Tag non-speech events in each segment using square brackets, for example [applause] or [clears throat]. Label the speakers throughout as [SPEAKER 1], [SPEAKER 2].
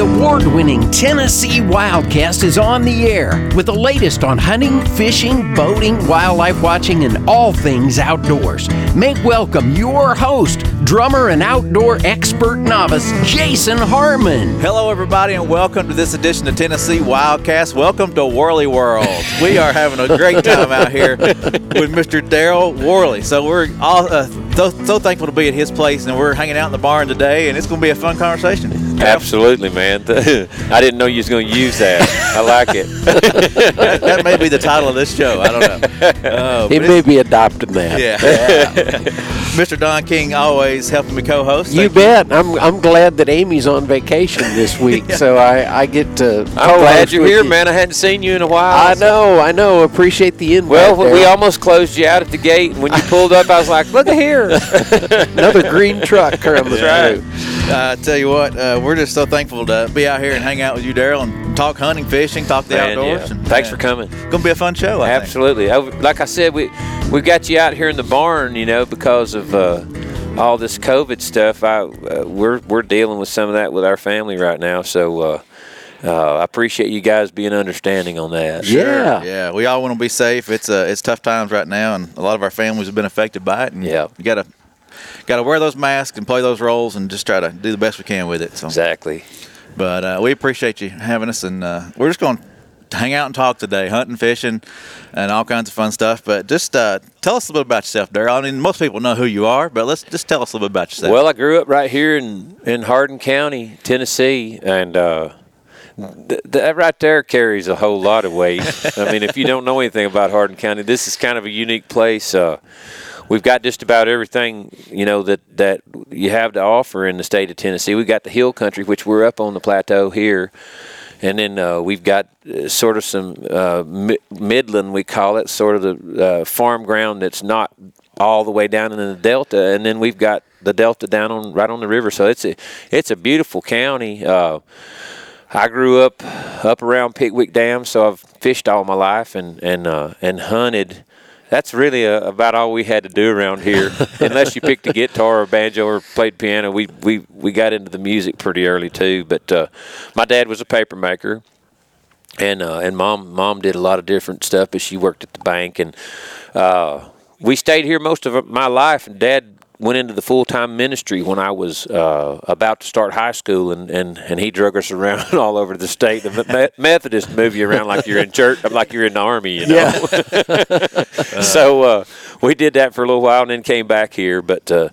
[SPEAKER 1] award winning Tennessee Wildcast is on the air with the latest on hunting, fishing, boating, wildlife watching, and all things outdoors. Make welcome your host, drummer and outdoor expert novice, Jason Harmon.
[SPEAKER 2] Hello, everybody, and welcome to this edition of Tennessee Wildcast. Welcome to Worley World. We are having a great [laughs] time out here with Mr. Daryl Worley. So we're all uh, so, so thankful to be at his place, and we're hanging out in the barn today, and it's going to be a fun conversation.
[SPEAKER 3] Absolutely, man. [laughs] I didn't know you was going to use that. I like it.
[SPEAKER 2] that, [laughs] that, may be the title of this show. I don't know. [laughs]
[SPEAKER 4] Uh, he may be adopting that.
[SPEAKER 2] Yeah. yeah. Mr. Don King always helping me co-host.
[SPEAKER 4] You bet. I'm I'm glad that Amy's on vacation this week, yeah. so I, I get to.
[SPEAKER 3] I'm glad you're here,
[SPEAKER 4] you.
[SPEAKER 3] man. I hadn't seen you in a while.
[SPEAKER 4] I know, I know. Appreciate the invite.
[SPEAKER 3] Well,
[SPEAKER 4] there.
[SPEAKER 3] we almost closed you out at the gate, and when you pulled up, I was like, "Look at here,
[SPEAKER 4] another green truck coming
[SPEAKER 2] That's through." I uh, tell you what, uh, we're just so thankful to be out here and hang out with you, Daryl, and talk hunting, fishing, talk the Man, outdoors.
[SPEAKER 3] Yeah. And, Thanks for coming. It's
[SPEAKER 2] gonna be a fun show. I
[SPEAKER 3] Absolutely.
[SPEAKER 2] I,
[SPEAKER 3] like I said, we we got you out here in the barn, you know, because of. Uh, all this COVID stuff, I uh, we're we're dealing with some of that with our family right now. So uh, uh, I appreciate you guys being understanding on that.
[SPEAKER 4] Sure. Yeah,
[SPEAKER 2] yeah. We all want to be safe. It's uh, it's tough times right now, and a lot of our families have been affected by it. And
[SPEAKER 3] yeah,
[SPEAKER 2] you got to got to wear those masks and play those roles and just try to do the best we can with it. So.
[SPEAKER 3] Exactly.
[SPEAKER 2] But uh, we appreciate you having us, and uh, we're just going to hang out and talk today, hunting, fishing, and all kinds of fun stuff. But just uh, tell us a little bit about yourself, Daryl. I mean, most people know who you are, but let's just tell us a little bit about yourself.
[SPEAKER 3] Well, I grew up right here in, in Hardin County, Tennessee, and uh, th- that right there carries a whole lot of weight. [laughs] I mean, if you don't know anything about Hardin County, this is kind of a unique place. We've got just about everything you know that that you have to offer in the state of Tennessee. We've got the hill country, which we're up on the plateau here, and then uh, we've got uh, sort of some uh, mi- midland, we call it, sort of the uh, farm ground that's not all the way down in the delta, and then we've got the delta down on right on the river. So it's a it's a beautiful county. Uh, I grew up up around Pickwick Dam, so I've fished all my life and and uh, and hunted that's really uh, about all we had to do around here. [laughs] Unless you picked a guitar or a banjo or played piano, we we we got into the music pretty early too. But uh, my dad was a paper maker, and uh, and mom mom did a lot of different stuff. But she worked at the bank, and uh, we stayed here most of my life. And dad went into the full time ministry when I was uh, about to start high school, and, and, and he drug us around [laughs] all over the state. The Methodists move you around like you're in church, [laughs] like you're in the army, you know. Yeah. [laughs] so uh, we did that for a little while, and then came back here. But uh,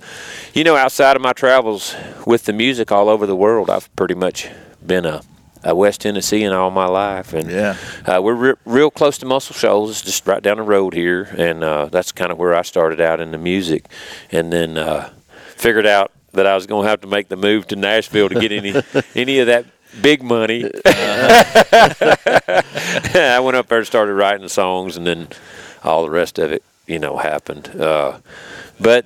[SPEAKER 3] you know, outside of my travels with the music all over the world, I've pretty much been a uh, West Tennessean all my life, and
[SPEAKER 2] yeah,
[SPEAKER 3] uh, we're re- real close to Muscle Shoals, It's just right down the road here, and uh, that's kind of where I started out in the music, and then uh, figured out that I was going to have to make the move to Nashville to get any [laughs] any of that big money. [laughs] I went up there and started writing songs, and then all the rest of it, you know, happened. Uh, but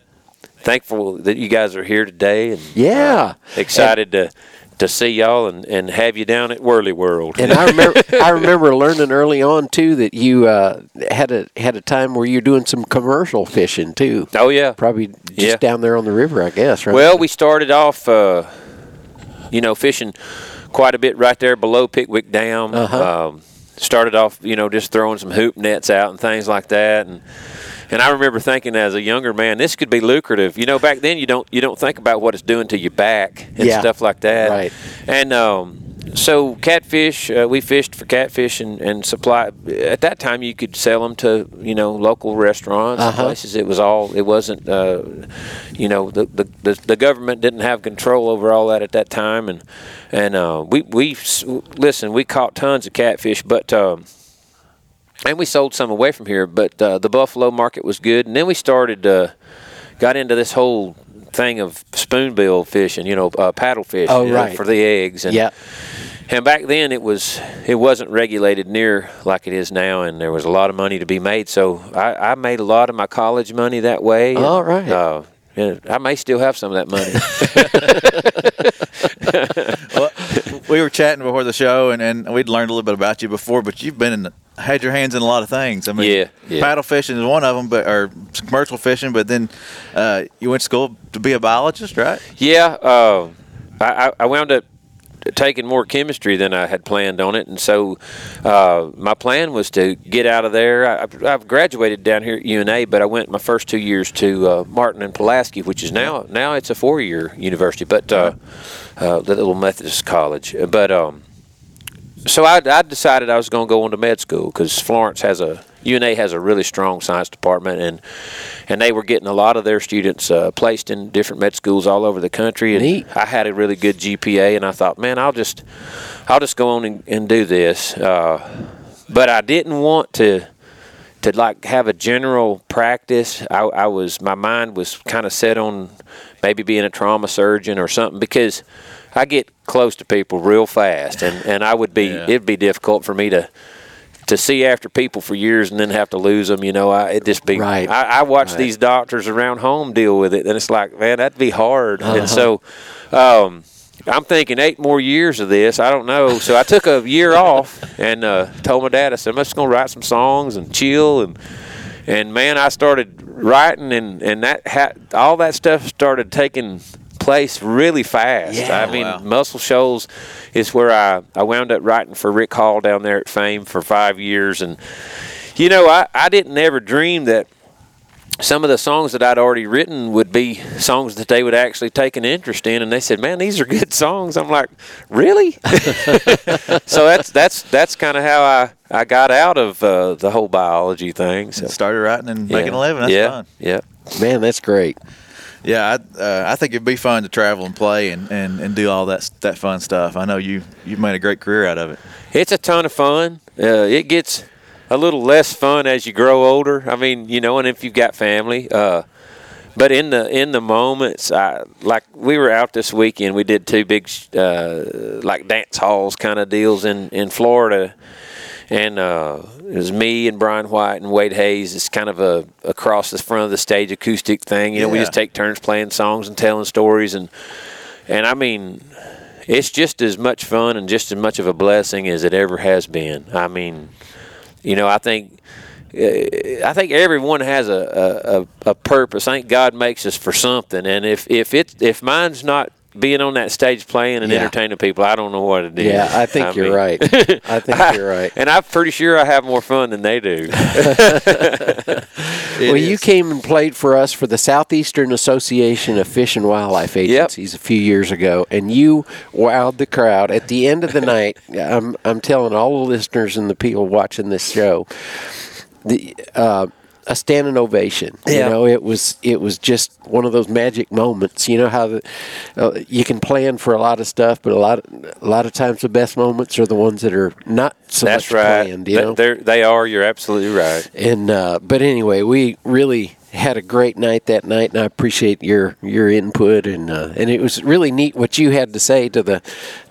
[SPEAKER 3] thankful that you guys are here today, and
[SPEAKER 4] yeah,
[SPEAKER 3] uh, excited and- to to see y'all and, and have you down at Worley World.
[SPEAKER 4] And I remember I remember learning early on too that you uh, had a had a time where you're doing some commercial fishing too.
[SPEAKER 3] Oh yeah,
[SPEAKER 4] probably just yeah. down there on the river, I guess. Right?
[SPEAKER 3] Well, we started off, uh, you know, fishing quite a bit right there below Pickwick Dam.
[SPEAKER 4] Uh-huh.
[SPEAKER 3] Um, started off, you know, just throwing some hoop nets out and things like that, and and I remember thinking as a younger man, this could be lucrative. You know, back then you don't you don't think about what it's doing to your back and
[SPEAKER 4] yeah,
[SPEAKER 3] stuff like that.
[SPEAKER 4] Right.
[SPEAKER 3] And um, so catfish, uh, we fished for catfish and, and supply. At that time, you could sell them to you know local restaurants
[SPEAKER 4] uh-huh.
[SPEAKER 3] places. It was all. It wasn't. Uh, you know, the, the, the the government didn't have control over all that at that time, and and uh, we we listen. We caught tons of catfish, but. Um, and we sold some away from here. But uh, the buffalo market was good, and then we started uh, got into this whole thing of spoonbill fishing, you know, uh, paddle fish
[SPEAKER 4] oh,
[SPEAKER 3] know,
[SPEAKER 4] right.
[SPEAKER 3] for the eggs. And,
[SPEAKER 4] yeah.
[SPEAKER 3] And back then it was it wasn't regulated near like it is now, and there was a lot of money to be made. So I, I made a lot of my college money that way.
[SPEAKER 4] All right.
[SPEAKER 3] Uh, I may still have some of that money. [laughs]
[SPEAKER 2] well, we were chatting before the show, and, and we'd learned a little bit about you before, but you've been in the, had your hands in a lot of things. I mean,
[SPEAKER 3] yeah, yeah.
[SPEAKER 2] paddle fishing is one of them, but or commercial fishing. But then uh, you went to school to be a biologist, right?
[SPEAKER 3] Yeah, uh, I, I wound up taking more chemistry than I had planned on it, and so uh, my plan was to get out of there. I, I've graduated down here at UNA, but I went my first two years to uh, Martin and Pulaski, which is now now it's a four year university, but uh, uh, the little Methodist college. But um, so I, I decided I was going to go into med school because Florence has a UNA has a really strong science department, and and they were getting a lot of their students uh, placed in different med schools all over the country. And
[SPEAKER 4] Neat.
[SPEAKER 3] I had a really good GPA, and I thought, man, I'll just I'll just go on and, and do this. Uh, but I didn't want to to like have a general practice. I, I was my mind was kind of set on maybe being a trauma surgeon or something because I get close to people real fast, and, and I would be
[SPEAKER 2] Yeah.
[SPEAKER 3] it'd be difficult for me to to see after people for years and then have to lose them. You know, I it just be
[SPEAKER 4] Right.
[SPEAKER 3] I, I watch
[SPEAKER 4] Right.
[SPEAKER 3] these doctors around home deal with it, and it's like, man, that'd be hard.
[SPEAKER 4] Uh-huh.
[SPEAKER 3] And so. Um, I'm thinking eight more years of this. I don't know. So I took a year off and uh, told my dad, I said, I'm just going to write some songs and chill. And and man, I started writing, and and that ha- all that stuff started taking place really fast.
[SPEAKER 4] Yeah.
[SPEAKER 3] I mean,
[SPEAKER 2] Wow.
[SPEAKER 3] Muscle Shoals is where I I wound up writing for Rick Hall down there at Fame for five years, and you know, I I didn't ever dream that some of the songs that I'd already written would be songs that they would actually take an interest in, and they said, "Man, these are good [laughs] songs." I'm like, "Really?" [laughs] so that's that's that's kind of how I I got out of uh, the whole biology thing. So
[SPEAKER 2] Started writing and making a
[SPEAKER 3] yeah.
[SPEAKER 2] living. That's
[SPEAKER 3] yeah,
[SPEAKER 2] fun.
[SPEAKER 3] yeah.
[SPEAKER 4] Man, that's great.
[SPEAKER 2] Yeah, I, uh, I think it'd be fun to travel and play and, and, and do all that that fun stuff. I know you you've made a great career out of it.
[SPEAKER 3] It's a ton of fun. Uh, it gets a little less fun as you grow older. I mean, you know, and if you've got family. Uh, but in the in the moments, I, like we were out this weekend, we did two big uh, like dance halls kind of deals in in Florida, and uh, it was me and Bryan White and Wade Hayes. It's kind of a across the front of the stage acoustic thing. You know, we just take turns playing songs and telling stories, and and I mean, it's just as much fun and just as much of a blessing as it ever has been. I mean, you know, I think. uh, I think everyone has a, a, a, a purpose. I think God makes us for something, and if if it if mine's not being on that stage playing and
[SPEAKER 4] Yeah.
[SPEAKER 3] entertaining people, I don't know what it is.
[SPEAKER 4] Yeah, I think you're
[SPEAKER 3] mean-
[SPEAKER 4] right. I think [laughs] you're right.
[SPEAKER 3] and I'm pretty sure I have more fun than they do. [laughs]
[SPEAKER 4] well, you came and played for us for the Southeastern Association of Fish and Wildlife Agencies a few years ago, and you wowed the crowd. At the end of the night, [laughs] I'm, I'm telling all the listeners and the people watching this show, the uh, a standing ovation. You
[SPEAKER 3] Yeah.
[SPEAKER 4] know, it was it was just one of those magic moments. You know how the, uh, you can plan for a lot of stuff, but a lot of, a lot of times the best moments are the ones that are not so
[SPEAKER 3] That's
[SPEAKER 4] much
[SPEAKER 3] right.
[SPEAKER 4] planned. You know,
[SPEAKER 3] they're, they are. You're absolutely right.
[SPEAKER 4] and uh, but anyway, we really had a great night that night, and I appreciate your your input and uh, and it was really neat what you had to say to the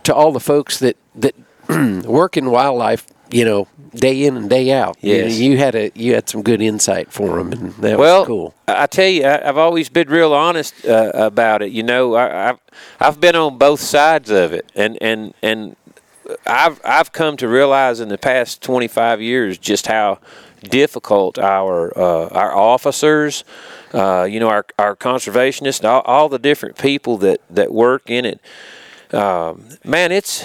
[SPEAKER 4] to all the folks that that [clears throat] work in wildlife. You know, day in and day out. You
[SPEAKER 3] Yes.
[SPEAKER 4] you, had a you had some good insight for them, and that
[SPEAKER 3] well,
[SPEAKER 4] was cool.
[SPEAKER 3] I tell you, I, I've always been real honest uh, about it. You know, I, I've I've been on both sides of it, and and and I've I've come to realize in the past 25 years just how difficult our uh, our officers, uh, you know, our our conservationists, all, all the different people that that work in it. Um, man, it's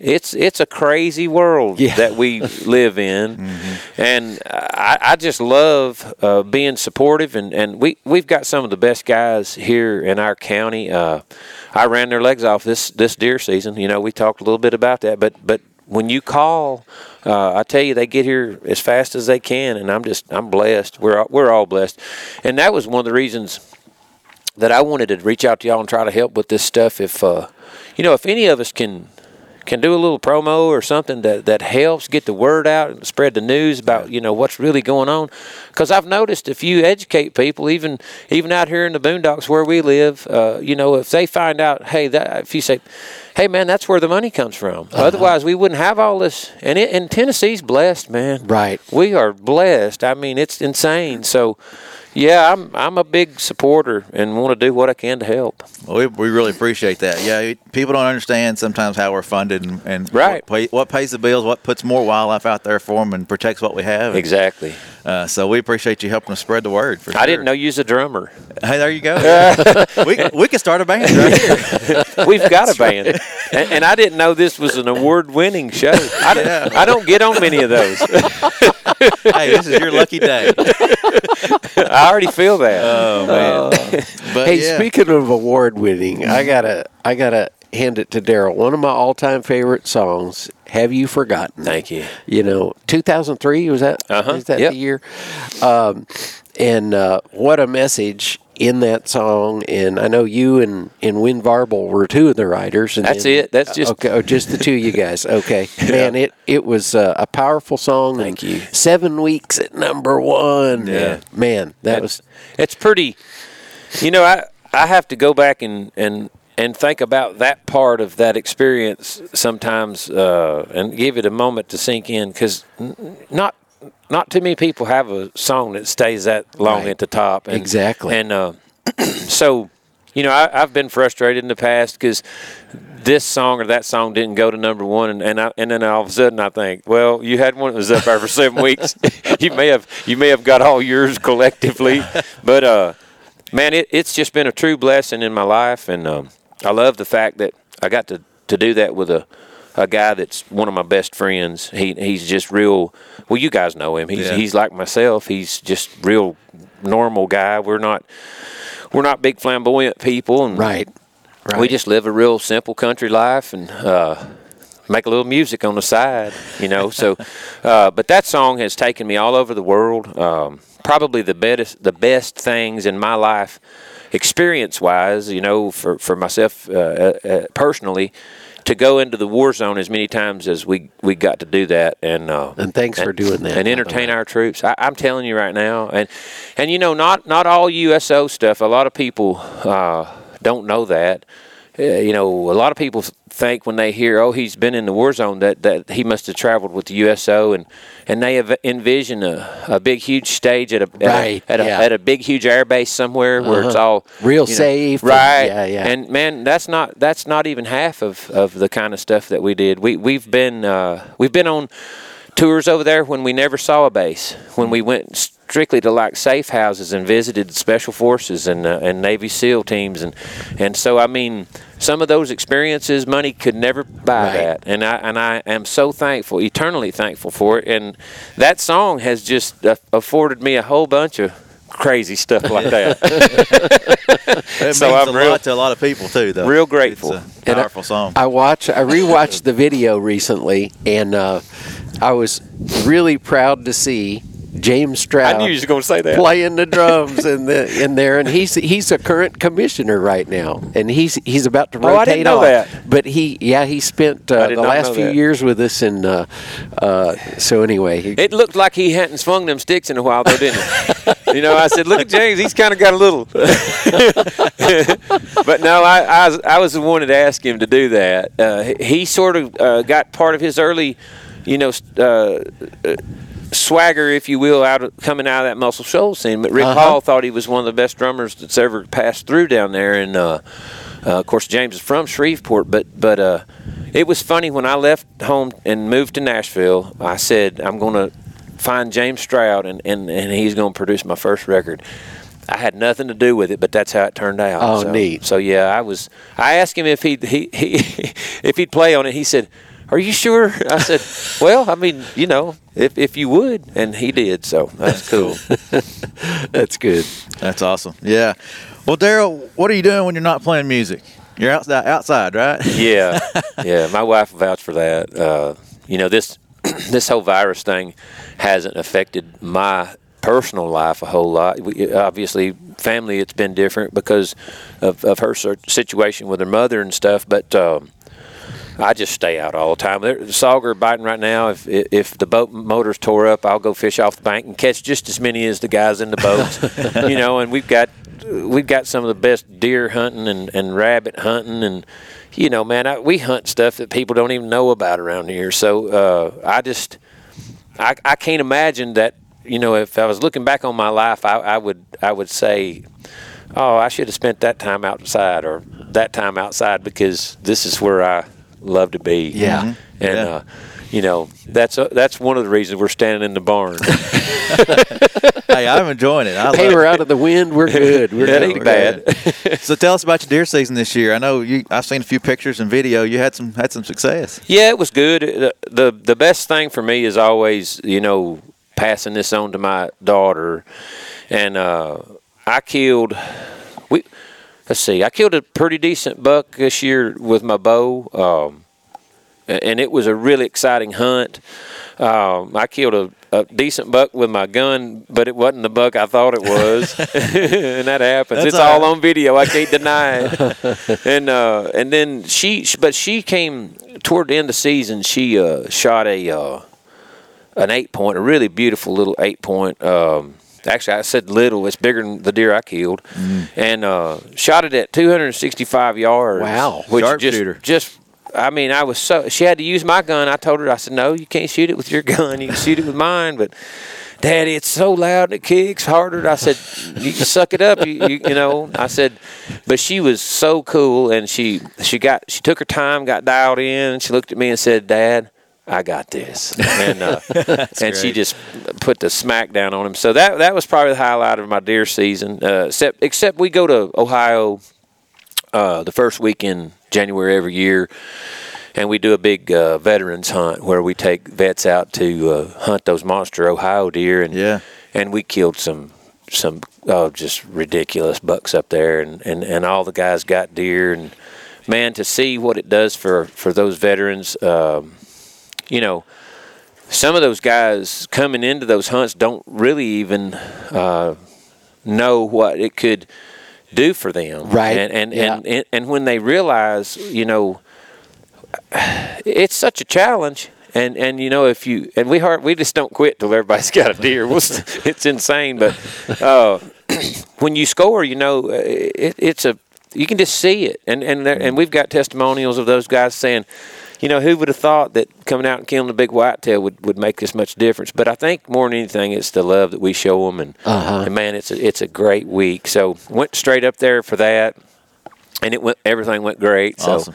[SPEAKER 3] it's it's a crazy world
[SPEAKER 4] Yeah.
[SPEAKER 3] that we [laughs] live in, and I, I just love uh, being supportive. And, and we we've got some of the best guys here in our county. Uh, I ran their legs off this this deer season. You know, we talked a little bit about that, but but when you call, uh, I tell you, they get here as fast as they can, and I'm just I'm blessed. We're all, we're all blessed, and that was one of the reasons that I wanted to reach out to y'all and try to help with this stuff. If uh, you know, if any of us can can do a little promo or something that, that helps get the word out and spread the news about you know what's really going on, because I've noticed if you educate people, even even out here in the boondocks where we live, uh, you know, if they find out, hey, that if you say. Hey man, that's where the money comes from. Otherwise, we wouldn't have all this. And it, and Tennessee's blessed, man.
[SPEAKER 4] Right.
[SPEAKER 3] We are blessed. I mean, it's insane. So, yeah, I'm I'm a big supporter and want to do what I can to help.
[SPEAKER 2] Well, we, we really appreciate that. Yeah, people don't understand sometimes how we're funded and, and
[SPEAKER 3] Right.
[SPEAKER 2] what, pay, what pays the bills, what puts more wildlife out there for them and protects what we have.
[SPEAKER 3] Exactly.
[SPEAKER 2] Uh, so we appreciate you helping us spread the word. For
[SPEAKER 3] I didn't know you was a drummer.
[SPEAKER 2] Hey, there you go. [laughs] we we can start a band right here. [laughs]
[SPEAKER 3] We've got a band, and, and I didn't know this was an award-winning show. I, [laughs] don't- I don't get on many of those. [laughs]
[SPEAKER 2] hey, this is your lucky day. [laughs]
[SPEAKER 3] I already feel that.
[SPEAKER 2] Oh man. [laughs] But
[SPEAKER 4] Hey,
[SPEAKER 2] yeah.
[SPEAKER 4] speaking of award winning, I gotta I gotta hand it to Daryl. One of my all time favorite songs. Have you forgotten?
[SPEAKER 3] Thank you.
[SPEAKER 4] You know, 2003 was that?
[SPEAKER 3] Uh-huh,
[SPEAKER 4] Was that
[SPEAKER 3] yep.
[SPEAKER 4] the year? Um, and uh, what a message in that song. And I know you and and Wynn Varble were two of the writers. And
[SPEAKER 3] That's
[SPEAKER 4] then-
[SPEAKER 3] it. That's just-
[SPEAKER 4] okay. Oh, just the two of you guys. [laughs] Okay, man. It it was uh, a powerful song.
[SPEAKER 3] Thank you.
[SPEAKER 4] Seven weeks at number one.
[SPEAKER 2] Yeah.
[SPEAKER 4] man. That was
[SPEAKER 3] it's pretty you know i i have to go back and and and think about that part of that experience sometimes uh, and give it a moment to sink in because not not too many people have a song that stays that long
[SPEAKER 4] Right.
[SPEAKER 3] at the top and,
[SPEAKER 4] Exactly.
[SPEAKER 3] and uh, [clears throat] so you know I, i've been frustrated in the past because this song or that song didn't go to number one, and and, I, and then all of a sudden I think, well, you had one that was up there for seven weeks. [laughs] you may have you may have got all yours collectively, [laughs] but uh, man, it, it's just been a true blessing in my life, and um, I love the fact that I got to, to do that with a a guy that's one of my best friends. He he's just real. Well, you guys know him. He's
[SPEAKER 2] Yeah.
[SPEAKER 3] he's like myself. He's just real normal guy. We're not we're not big flamboyant people, and
[SPEAKER 4] right. Right.
[SPEAKER 3] we just live a real simple country life and uh, make a little music on the side, you know. So, [laughs] uh, but that song has taken me all over the world. Um, probably the best, the best things in my life, experience-wise, you know, for for myself uh, uh, uh, personally, to go into the war zone as many times as we we got to do that, and uh,
[SPEAKER 4] And thanks for doing that,
[SPEAKER 3] and entertain our troops. I, I'm telling you right now, and and you know, not not all USO stuff. A lot of people uh, don't know that. Uh, you know, a lot of people think when they hear, "Oh, he's been in the war zone," that, that he must have traveled with the USO, and and they have envision a, a big, huge stage at a at,
[SPEAKER 4] Right,
[SPEAKER 3] a, at,
[SPEAKER 4] yeah.
[SPEAKER 3] a, at a big, huge air base somewhere where it's
[SPEAKER 4] Uh-huh.
[SPEAKER 3] all
[SPEAKER 4] Real
[SPEAKER 3] you know,
[SPEAKER 4] safe and-
[SPEAKER 3] right?
[SPEAKER 4] yeah, yeah.
[SPEAKER 3] And man, that's not that's not even half of, of the kind of stuff that we did. We we've been uh, we've been on tours over there when we never saw a base. When we went strictly to like safe houses and visited special forces and uh, and Navy SEAL teams and and so I mean some of those experiences money could never buy
[SPEAKER 4] Right.
[SPEAKER 3] that and I and I am so thankful eternally thankful for it and that song has just uh, afforded me a whole bunch of crazy stuff like that. [laughs]
[SPEAKER 2] It [laughs]
[SPEAKER 3] So
[SPEAKER 2] means
[SPEAKER 3] I'm
[SPEAKER 2] a
[SPEAKER 3] real-
[SPEAKER 2] lot to a lot of people too, though.
[SPEAKER 3] real grateful.
[SPEAKER 2] It's a
[SPEAKER 4] And I-
[SPEAKER 2] song.
[SPEAKER 4] I watch. I rewatched the video recently, and uh, I was really proud to see James Stroud
[SPEAKER 3] I knew you was going to say that.
[SPEAKER 4] playing the drums in the [laughs] in there, and he's he's a current commissioner right now, and he's he's about to
[SPEAKER 3] Oh, I
[SPEAKER 4] rotate
[SPEAKER 3] didn't know
[SPEAKER 4] off.
[SPEAKER 3] that.
[SPEAKER 4] But he, yeah, he spent uh, the last few
[SPEAKER 3] that.
[SPEAKER 4] years with us, and uh, uh, so anyway, he,
[SPEAKER 3] It looked like he hadn't swung them sticks in a while, though, didn't it? [laughs] you know, I said, "Look at James; he's kind of got a little." [laughs] but no, I, I, was, I was the one that asked him to do that. Uh, he, sort of uh, got part of his early, you know, uh, uh, swagger, if you will, out of, coming out of that Muscle Shoals scene. But Rick
[SPEAKER 4] Uh-huh.
[SPEAKER 3] Hall thought he was one of the best drummers that's ever passed through down there, and uh, uh, of course James is from Shreveport. But but uh, it was funny when I left home and moved to Nashville. I said I'm going to find James Stroud, and, and, and he's going to produce my first record. I had nothing to do with it, but that's how it turned out.
[SPEAKER 4] Oh,
[SPEAKER 3] so,
[SPEAKER 4] neat.
[SPEAKER 3] So yeah, I was. I asked him if he'd, he he [laughs] if he'd play on it. He said, "Are you sure?" I said, "Well, I mean, you know, if if you would," and he did. So that's cool. [laughs]
[SPEAKER 4] that's good.
[SPEAKER 2] That's awesome. Yeah. Well, Daryl, what are you doing when you're not playing music? You're outside, outside, right? [laughs]
[SPEAKER 3] yeah, yeah. My wife vouched for that. Uh, you know this [clears throat] this whole virus thing hasn't affected my personal life a whole lot. We, obviously, family it's been different because of, of her situation with her mother and stuff. But um, I just stay out all the time. There's sauger biting right now. If if the boat motor's tore up, I'll go fish off the bank and catch just as many as the guys in the boats. [laughs] you know, and we've got we've got some of the best deer hunting and, and rabbit hunting and you know, man, I, we hunt stuff that people don't even know about around here. So uh, I just I, I can't imagine that. You know, if I was looking back on my life, I, I would I would say, oh, I should have spent that time outside or that time outside because this is where I love to be.
[SPEAKER 4] Yeah. Mhm.
[SPEAKER 3] And
[SPEAKER 2] Yeah.
[SPEAKER 3] uh, you know, that's a, that's one of the reasons we're standing in the barn. [laughs] [laughs]
[SPEAKER 2] hey, I'm enjoying it. I
[SPEAKER 4] Hey, we're
[SPEAKER 2] it.
[SPEAKER 4] out of the wind. We're good. We're [laughs]
[SPEAKER 3] That
[SPEAKER 4] good.
[SPEAKER 3] ain't bad.
[SPEAKER 2] So tell us about your deer season this year. I know you. I've seen a few pictures and video. You had some had some success.
[SPEAKER 3] Yeah, it was good. The, the the best thing for me is always, you know, passing this on to my daughter. And uh, I killed we let's see, I killed a pretty decent buck this year with my bow. Um, and it was a really exciting hunt. Um, I killed a, a decent buck with my gun, but it wasn't the buck I thought it was, [laughs] [laughs] and that happens.
[SPEAKER 2] That's
[SPEAKER 3] it's
[SPEAKER 2] all
[SPEAKER 3] all
[SPEAKER 2] right.
[SPEAKER 3] on video. I can't deny it. [laughs] and uh, and then she, but she came toward the end of the season. She uh, shot a uh, an eight point, a really beautiful little eight point. Um, actually, I said little. It's bigger than the deer I killed, and uh, shot it at 265 yards.
[SPEAKER 4] Wow.
[SPEAKER 3] which
[SPEAKER 2] Sharpshooter.
[SPEAKER 3] just just. I mean, I was so. She had to use my gun. I told her, I said, no, you can't shoot it with your [laughs] gun. You can shoot it with mine, but. Daddy, it's so loud and it kicks harder. I said, "You suck it up." You, you, you know, I said, but she was so cool, and she she got she took her time, got dialed in, and she looked at me and said, "Dad, I got this," [laughs] and uh, and she just put the smack down on him. So that that was probably the highlight of my deer season. Uh, except except we go to Ohio uh, the first week in January every year, and we do a big uh, veterans hunt where we take vets out to uh, hunt those monster Ohio deer, and
[SPEAKER 2] Yeah.
[SPEAKER 3] and we killed some some oh just ridiculous bucks up there, and, and, and all the guys got deer, and man to see what it does for for those veterans, um, you know. Some of those guys coming into those hunts don't really even uh, know what it could do for them.
[SPEAKER 4] Right.
[SPEAKER 3] And and,
[SPEAKER 4] Yeah.
[SPEAKER 3] and, and and when they realize, you know, it's such a challenge. And and you know if you and we hard, we just don't quit till everybody's [laughs] got a deer. We'll, it's insane, but uh, [clears throat] when you score, you know it, it's a you can just see it. And and there, and we've got testimonials of those guys saying, you know, who would have thought that coming out and killing a big whitetail would, would make this much difference? But I think more than anything, it's the love that we show them, and,
[SPEAKER 4] Uh-huh.
[SPEAKER 3] and man, it's a, it's a great week. So went straight up there for that, and it went everything went great. So
[SPEAKER 2] Awesome.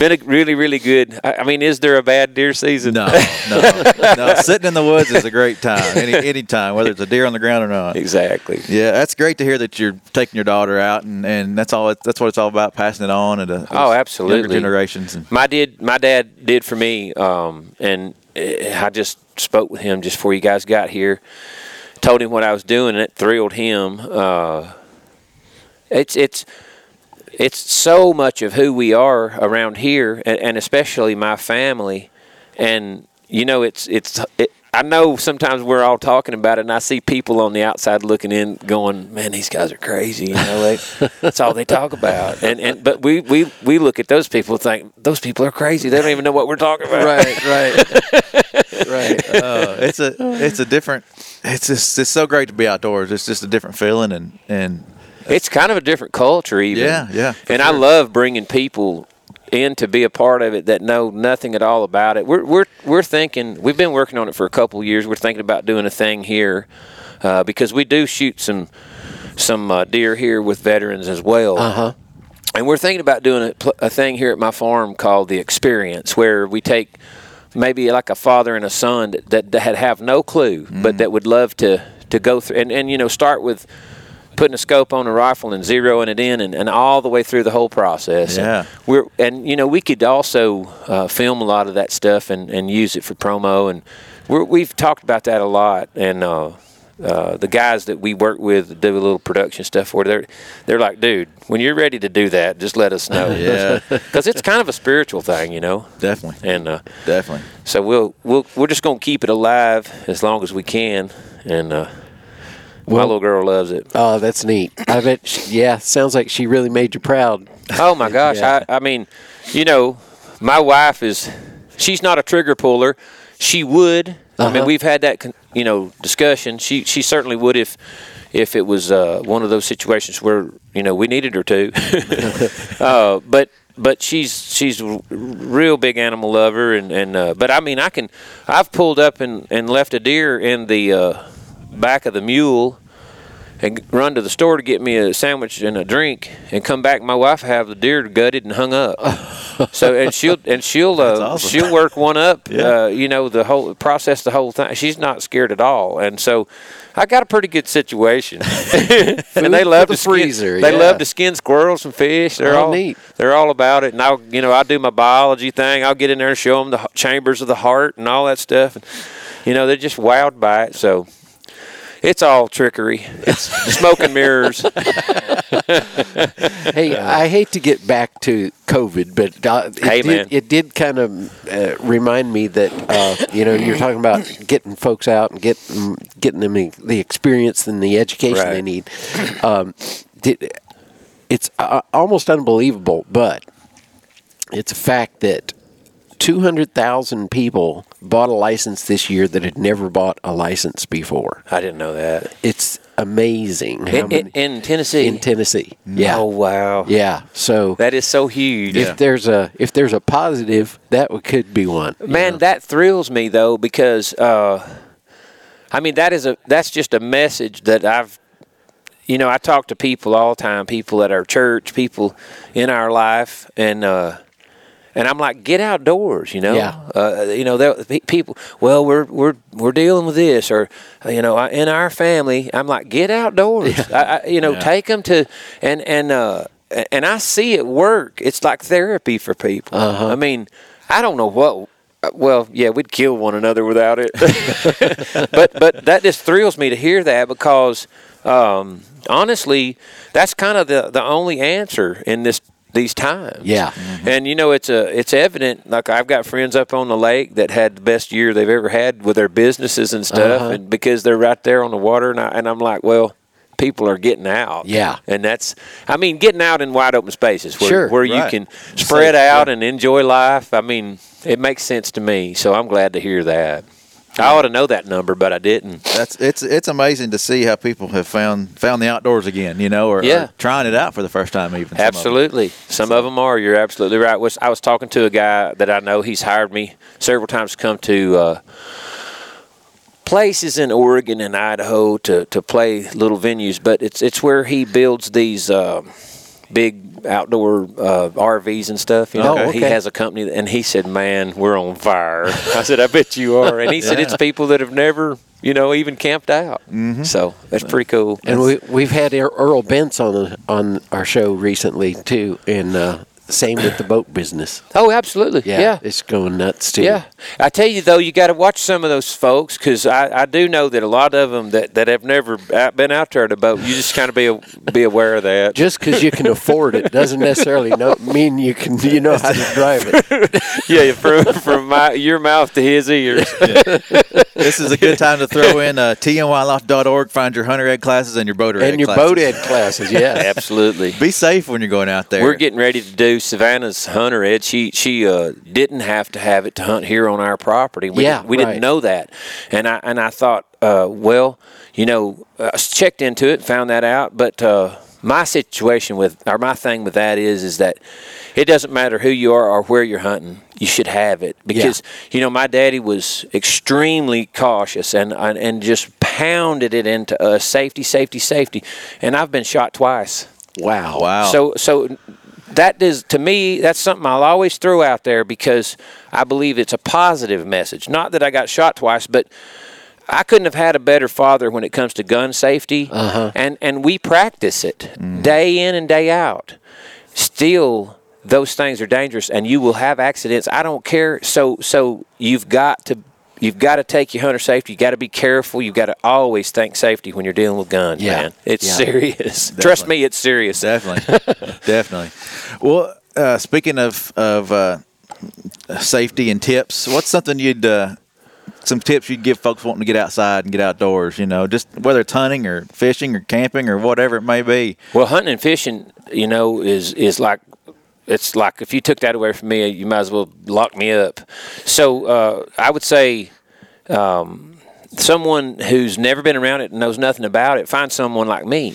[SPEAKER 3] Been a really really good. I, I mean, is there a bad deer season?
[SPEAKER 2] No, [laughs] no, no. Sitting in the woods is a great time. Any any time, whether it's a deer on the ground or not.
[SPEAKER 3] exactly.
[SPEAKER 2] Yeah, that's great to hear that you're taking your daughter out, and, and that's all. It, that's what it's all about, passing it on to the
[SPEAKER 3] Oh, absolutely.
[SPEAKER 2] generations. And,
[SPEAKER 3] My did my dad did for me, um, and uh, I just spoke with him just before you guys got here. Told him what I was doing, and it thrilled him. Uh, it's it's it's so much of who we are around here, and, and especially my family. And you know, it's it's. It, I know sometimes we're all talking about it, and I see people on the outside looking in, going, "Man, these guys are crazy." You know, they, [laughs] that's all they talk about. And and but we we we look at those people and think those people are crazy. They don't even know what we're talking about.
[SPEAKER 4] Right, right, [laughs] right.
[SPEAKER 2] uh, it's a it's a different. It's just it's so great to be outdoors. It's just a different feeling, and and [laughs]
[SPEAKER 3] It's kind of a different culture, even.
[SPEAKER 2] Yeah, yeah,
[SPEAKER 3] And I love bringing people in to be a part of it that know nothing at all about it. We're we're we're thinking we've been working on it for a couple of years. We're thinking about doing a thing here uh, because we do shoot some some uh, deer here with veterans as well.
[SPEAKER 4] Uh huh.
[SPEAKER 3] And we're thinking about doing a, a thing here at my farm called the Experience, where we take maybe like a father and a son that, that, that had have no clue, but that would love to to go through and, and you know start with putting a scope on a rifle and zeroing it in and, and all the way through the whole process. And
[SPEAKER 2] Yeah.
[SPEAKER 3] we're and you know we could also uh, film a lot of that stuff and, and use it for promo and we're, we've talked about that a lot and. Uh, uh, the guys that we work with that do a little production stuff for they're they're like, dude, when you're ready to do that, just let us know. [laughs] [laughs]
[SPEAKER 2] Yeah.
[SPEAKER 3] because it's kind of a spiritual thing, you know.
[SPEAKER 2] definitely,
[SPEAKER 3] And uh,
[SPEAKER 2] definitely.
[SPEAKER 3] so we'll we'll we're just gonna keep it alive as long as we can. And uh, my
[SPEAKER 4] Well-
[SPEAKER 3] little girl loves it.
[SPEAKER 4] Oh, that's neat. I bet. She, yeah, sounds like she really made you proud.
[SPEAKER 3] Oh my gosh!
[SPEAKER 4] Yeah.
[SPEAKER 3] I I mean, you know, my wife is she's not a trigger puller. She would. I mean,
[SPEAKER 4] Uh-huh.
[SPEAKER 3] we've had that you know discussion. She she certainly would if if it was uh, one of those situations where you know we needed her to. [laughs] [laughs] uh, but but she's she's a real big animal lover and and uh, but I mean I can I've pulled up and and left a deer in the uh, back of the mule and run to the store to get me a sandwich and a drink and come back my wife have the deer gutted and hung up [laughs] So and she'll and she'll uh,
[SPEAKER 2] awesome.
[SPEAKER 3] she'll work one up.
[SPEAKER 2] Yeah.
[SPEAKER 3] Uh, you know the whole process, the whole thing. She's not scared at all, and so I got a pretty good situation. [laughs] and they love
[SPEAKER 4] the
[SPEAKER 3] to skin,
[SPEAKER 4] freezer,
[SPEAKER 3] They
[SPEAKER 4] yeah.
[SPEAKER 3] love to skin squirrels and fish. They're
[SPEAKER 4] Oh,
[SPEAKER 3] all
[SPEAKER 4] neat.
[SPEAKER 3] They're all about it. And I'll you know I'll do my biology thing. I'll get in there and show them the chambers of the heart and all that stuff. And, you know they're just wowed by it. So. It's all trickery. It's [laughs] smoke and mirrors. [laughs]
[SPEAKER 4] Hey, I hate to get back to COVID, but uh, it,
[SPEAKER 3] Hey,
[SPEAKER 4] did,
[SPEAKER 3] man.
[SPEAKER 4] it did kind of uh, remind me that uh, you know you're talking about getting folks out and getting getting them the, the experience and the education they need. Um, did, it's uh, almost unbelievable, but it's a fact that 200,000 people bought a license this year that had never bought a license before.
[SPEAKER 3] I didn't know that.
[SPEAKER 4] It's amazing.
[SPEAKER 3] In, in,
[SPEAKER 4] many-
[SPEAKER 3] in Tennessee.
[SPEAKER 4] in Tennessee. Yeah.
[SPEAKER 3] Oh wow.
[SPEAKER 4] Yeah. So
[SPEAKER 3] That is so huge.
[SPEAKER 4] if there's a if there's a positive, that could be one. you
[SPEAKER 3] Man,
[SPEAKER 4] know?
[SPEAKER 3] that thrills me though because uh, I mean that is a that's just a message that I've you know I talk to people all the time, people at our church, people in our life, and uh, and I'm like, get outdoors, you know.
[SPEAKER 4] Yeah.
[SPEAKER 3] Uh, you know, people. Well, we're we're we're dealing with this, or you know, I- in our family, I'm like, get outdoors. I, I, you know,
[SPEAKER 2] Yeah.
[SPEAKER 3] take them to, and and uh, and I see it work. It's like therapy for people.
[SPEAKER 4] Uh-huh.
[SPEAKER 3] I mean, I don't know what. Well, yeah, we'd kill one another without it. [laughs] but but that just thrills me to hear that because um, honestly, that's kind of the the only answer in this these times.
[SPEAKER 4] Yeah.
[SPEAKER 3] And you know, it's a it's evident. Like I've got friends up on the lake that had the best year they've ever had with their businesses and stuff,
[SPEAKER 4] Uh-huh.
[SPEAKER 3] and because they're right there on the water, and I, and I'm like, well. People are getting out,
[SPEAKER 4] Yeah.
[SPEAKER 3] and that's, I mean, getting out in wide open spaces where,
[SPEAKER 4] Sure.
[SPEAKER 3] where you can spread
[SPEAKER 2] Safe,
[SPEAKER 3] out
[SPEAKER 2] yeah.
[SPEAKER 3] and enjoy life. I mean, it makes sense to me, so I'm glad to hear that. I ought to know that number, but I didn't.
[SPEAKER 2] That's it's it's amazing to see how people have found found the outdoors again, you know, or,
[SPEAKER 3] Yeah.
[SPEAKER 2] or trying it out for the first time even. some of.
[SPEAKER 3] Absolutely. Some of them are. You're absolutely right. Was I was talking to a guy that I know. He's hired me several times to come to uh, places in Oregon and Idaho to, to play little venues, but it's it's where he builds these uh, big outdoor uh, RVs and stuff. You know,
[SPEAKER 4] Oh,
[SPEAKER 3] he
[SPEAKER 4] okay.
[SPEAKER 3] has a company, and he said, "Man, we're on fire." [laughs] I said, "I bet you are." And he said, "It's people that have never." You know, even camped out. Mm-hmm. So that's pretty cool.
[SPEAKER 4] And we we've had Earl Bentz on the, on our show recently too, and uh, same with the boat business.
[SPEAKER 3] oh, absolutely.
[SPEAKER 4] Yeah,
[SPEAKER 3] yeah.
[SPEAKER 4] it's going nuts too.
[SPEAKER 3] Yeah, I tell you though, you got to watch some of those folks because I, I do know that a lot of them that, that have never been out there to boat. You just kind of be a, be aware of that.
[SPEAKER 4] Just because you can afford it doesn't necessarily know, mean you can you know how to drive it. [laughs]
[SPEAKER 3] yeah, from from my your mouth to his ears. [laughs]
[SPEAKER 2] This is a good time to throw in uh, tnwildlife.org, find your hunter ed classes and your boater ed
[SPEAKER 4] and your
[SPEAKER 2] classes.
[SPEAKER 4] boat ed classes. Yes.
[SPEAKER 3] Absolutely.
[SPEAKER 2] Be safe when you're going out there.
[SPEAKER 3] We're getting ready to do Savannah's hunter ed. She she uh, didn't have to have it to hunt here on our property. We
[SPEAKER 4] Yeah,
[SPEAKER 3] didn't, we
[SPEAKER 4] right.
[SPEAKER 3] didn't know that, and I and I thought, uh, well, you know, I checked into it, found that out. But uh, my situation with or my thing with that is is that it doesn't matter who you are or where you're hunting, you should have it because you know my daddy was extremely cautious and and, and just pounded it into us safety, safety, safety, and I've been shot twice.
[SPEAKER 4] Wow.
[SPEAKER 2] wow.
[SPEAKER 3] So so that is to me that's something I'll always throw out there because I believe it's a positive message. Not that I got shot twice, but I couldn't have had a better father when it comes to gun safety.
[SPEAKER 4] Uh-huh.
[SPEAKER 3] And and we practice it day in and day out. Still those things are dangerous and you will have accidents. I don't care. So so you've got to You've got to take your hunter safety. You've got to be careful. You've got to always think safety when you're dealing with guns,
[SPEAKER 4] Yeah.
[SPEAKER 3] man. It's
[SPEAKER 4] Yeah.
[SPEAKER 3] serious. Trust me, it's serious.
[SPEAKER 2] Definitely, [laughs] definitely. Well, uh, speaking of of uh, safety and tips, what's something you'd uh, some tips you'd give folks wanting to get outside and get outdoors? You know, just whether it's hunting or fishing or camping or whatever it may be.
[SPEAKER 3] Well, hunting and fishing, you know, is is like it's like if you took that away from me, you might as well lock me up. So uh, I would say. Um, Someone who's never been around it and knows nothing about it, find someone like me,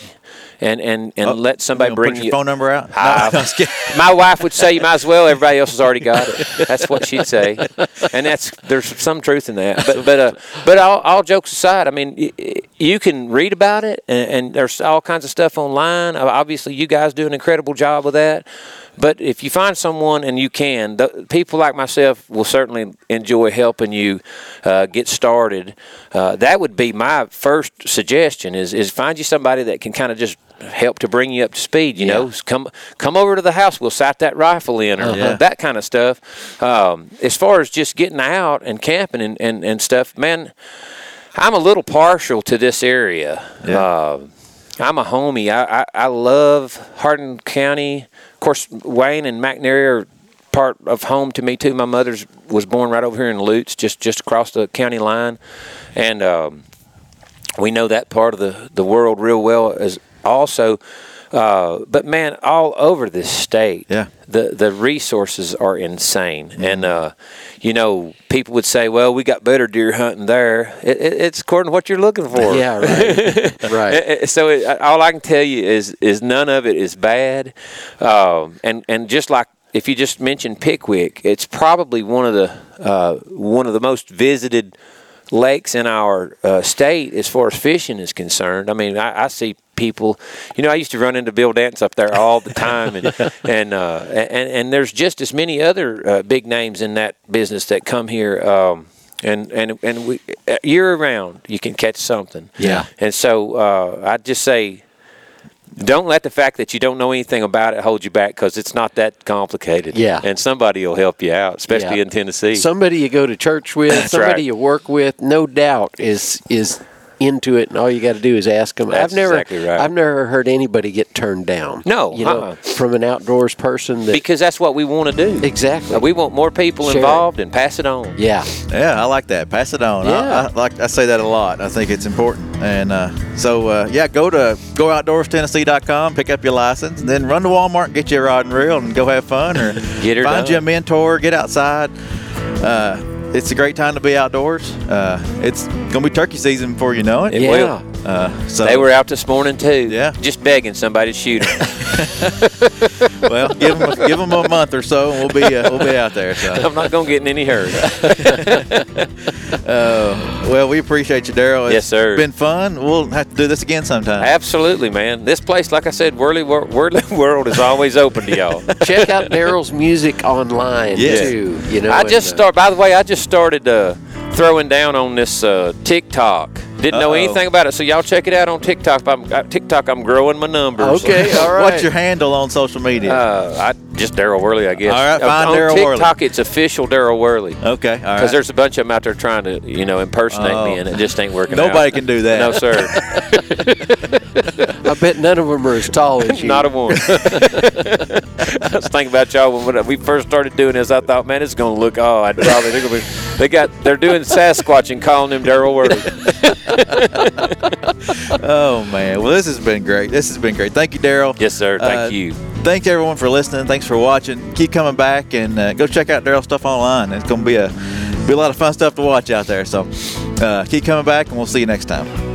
[SPEAKER 3] and and and let somebody
[SPEAKER 2] You
[SPEAKER 3] bring
[SPEAKER 2] put
[SPEAKER 3] you.
[SPEAKER 2] your phone number out. [laughs]
[SPEAKER 3] Ah,
[SPEAKER 2] No, I'm just kidding.
[SPEAKER 3] my wife would say you might as well. Everybody else has already got it. That's what she'd say, and that's there's some truth in that. But but uh, but all, all jokes aside, I mean, you can read about it, and, and there's all kinds of stuff online. Obviously, you guys do an incredible job with that. But if you find someone and you can, the, people like myself will certainly enjoy helping you uh, get started. Uh, that would be my first suggestion: is is find you somebody that can kind of just help to bring you up to speed. You know, come come over to the house. We'll sight that rifle in, or
[SPEAKER 2] Yeah.
[SPEAKER 3] that kind of stuff. Um, as far as just getting out and camping and, and, and stuff, man, I'm a little partial to this area.
[SPEAKER 2] Yeah.
[SPEAKER 3] Uh, I'm a homie. I, I, I love Hardin County. Course, Wayne and McNairy are part of home to me too. My mother's was born right over here in Lutts, just just across the county line, and um, we know that part of the, the world real well as also. Uh, but man, all over this state,
[SPEAKER 2] Yeah.
[SPEAKER 3] the the resources are insane, and uh, you know people would say, "Well, we got better deer hunting there." It, it, it's according to what you're looking for. [laughs]
[SPEAKER 4] Yeah, right. [laughs] right.
[SPEAKER 3] So it, all I can tell you is is none of it is bad, um, and and just like if you just mentioned Pickwick, it's probably one of the uh, one of the most visited lakes in our uh, state as far as fishing is concerned. I mean, I, I see people. You know, I used to run into Bill Dance up there all the time, and [laughs] and uh, and and there's just as many other uh, big names in that business that come here. Um, and and and we uh, year round you can catch something.
[SPEAKER 4] Yeah.
[SPEAKER 3] And so uh, I'd just say, don't let the fact that you don't know anything about it hold you back because it's not that complicated.
[SPEAKER 4] Yeah.
[SPEAKER 3] And somebody will help you out, especially
[SPEAKER 4] Yeah.
[SPEAKER 3] in Tennessee.
[SPEAKER 4] Somebody you go to church with, somebody
[SPEAKER 3] right.
[SPEAKER 4] you work with, no doubt is is into it, and all you got to do is ask them.
[SPEAKER 3] That's
[SPEAKER 4] I've never,
[SPEAKER 3] exactly right.
[SPEAKER 4] I've never heard anybody get turned down.
[SPEAKER 3] No,
[SPEAKER 4] you know,
[SPEAKER 3] uh-uh.
[SPEAKER 4] from an outdoors person that
[SPEAKER 3] because that's what we want to do.
[SPEAKER 4] exactly.
[SPEAKER 3] We want more people
[SPEAKER 4] Share it.
[SPEAKER 3] involved and pass it on.
[SPEAKER 4] yeah,
[SPEAKER 2] Yeah, I like that. Pass it on. I,
[SPEAKER 4] Yeah.
[SPEAKER 2] I, like I say that a lot. I think it's important. And uh, so uh, yeah, go to gooutdoorstennessee.com, pick up your license, and then run to Walmart and get you a rod and reel and go have fun or [laughs]
[SPEAKER 3] Get her
[SPEAKER 2] find
[SPEAKER 3] done.
[SPEAKER 2] you a mentor, get outside. Uh, it's a great time to be outdoors. Uh, it's gonna be turkey season before you know it.
[SPEAKER 3] It
[SPEAKER 4] yeah.
[SPEAKER 3] will.
[SPEAKER 2] Uh, so
[SPEAKER 3] They were out this morning too.
[SPEAKER 2] Yeah.
[SPEAKER 3] Just begging somebody to shoot them. [laughs]
[SPEAKER 2] well, give them a, give 'em a month or so, and we'll be uh, we'll be out there. So. [laughs]
[SPEAKER 3] I'm not gonna get in any hurry. [laughs]
[SPEAKER 2] Uh, well, we appreciate you, Daryl.
[SPEAKER 3] Yes, sir.
[SPEAKER 2] Been fun. We'll have to do this again sometime.
[SPEAKER 3] Absolutely, man. This place, like I said, Worley, Wor- Worley World is always open to y'all.
[SPEAKER 4] Check out Daryl's music online
[SPEAKER 2] Yes.
[SPEAKER 4] too. You know,
[SPEAKER 3] I
[SPEAKER 4] and,
[SPEAKER 3] just
[SPEAKER 4] uh,
[SPEAKER 3] start. By the way, I just started uh, throwing down on this uh, TikTok. Didn't know
[SPEAKER 2] Uh-oh.
[SPEAKER 3] anything about it, so y'all check it out on TikTok. I'm, uh, TikTok, I'm growing my numbers.
[SPEAKER 4] Okay, [laughs] all right.
[SPEAKER 2] What's your handle on social media?
[SPEAKER 3] Uh, I just Daryl Worley, I guess.
[SPEAKER 2] All right, find
[SPEAKER 3] on
[SPEAKER 2] Daryl Worley.
[SPEAKER 3] TikTok, it's official Daryl Worley.
[SPEAKER 2] okay, all right.
[SPEAKER 3] Because there's a bunch of them out there trying to, you know, impersonate
[SPEAKER 2] Oh.
[SPEAKER 3] me, and it just ain't working
[SPEAKER 2] Nobody
[SPEAKER 3] out.
[SPEAKER 2] can do that.
[SPEAKER 3] No, sir. [laughs] [laughs]
[SPEAKER 4] I bet none of them are as tall as you.
[SPEAKER 3] Not a one. Was thinking about y'all when we first started doing this. I thought, man, it's going to look odd. Probably they're gonna be, they got they're doing Sasquatch and calling him Daryl Worley. [laughs]
[SPEAKER 2] Oh man, well this has been great. This has been great. Thank you, Daryl.
[SPEAKER 3] Yes, sir. Thank
[SPEAKER 2] Uh,
[SPEAKER 3] you.
[SPEAKER 2] Thanks everyone for listening. Thanks for watching. Keep coming back and uh, go check out Daryl's stuff online. It's going to be a be a lot of fun stuff to watch out there. So uh, keep coming back, and we'll see you next time.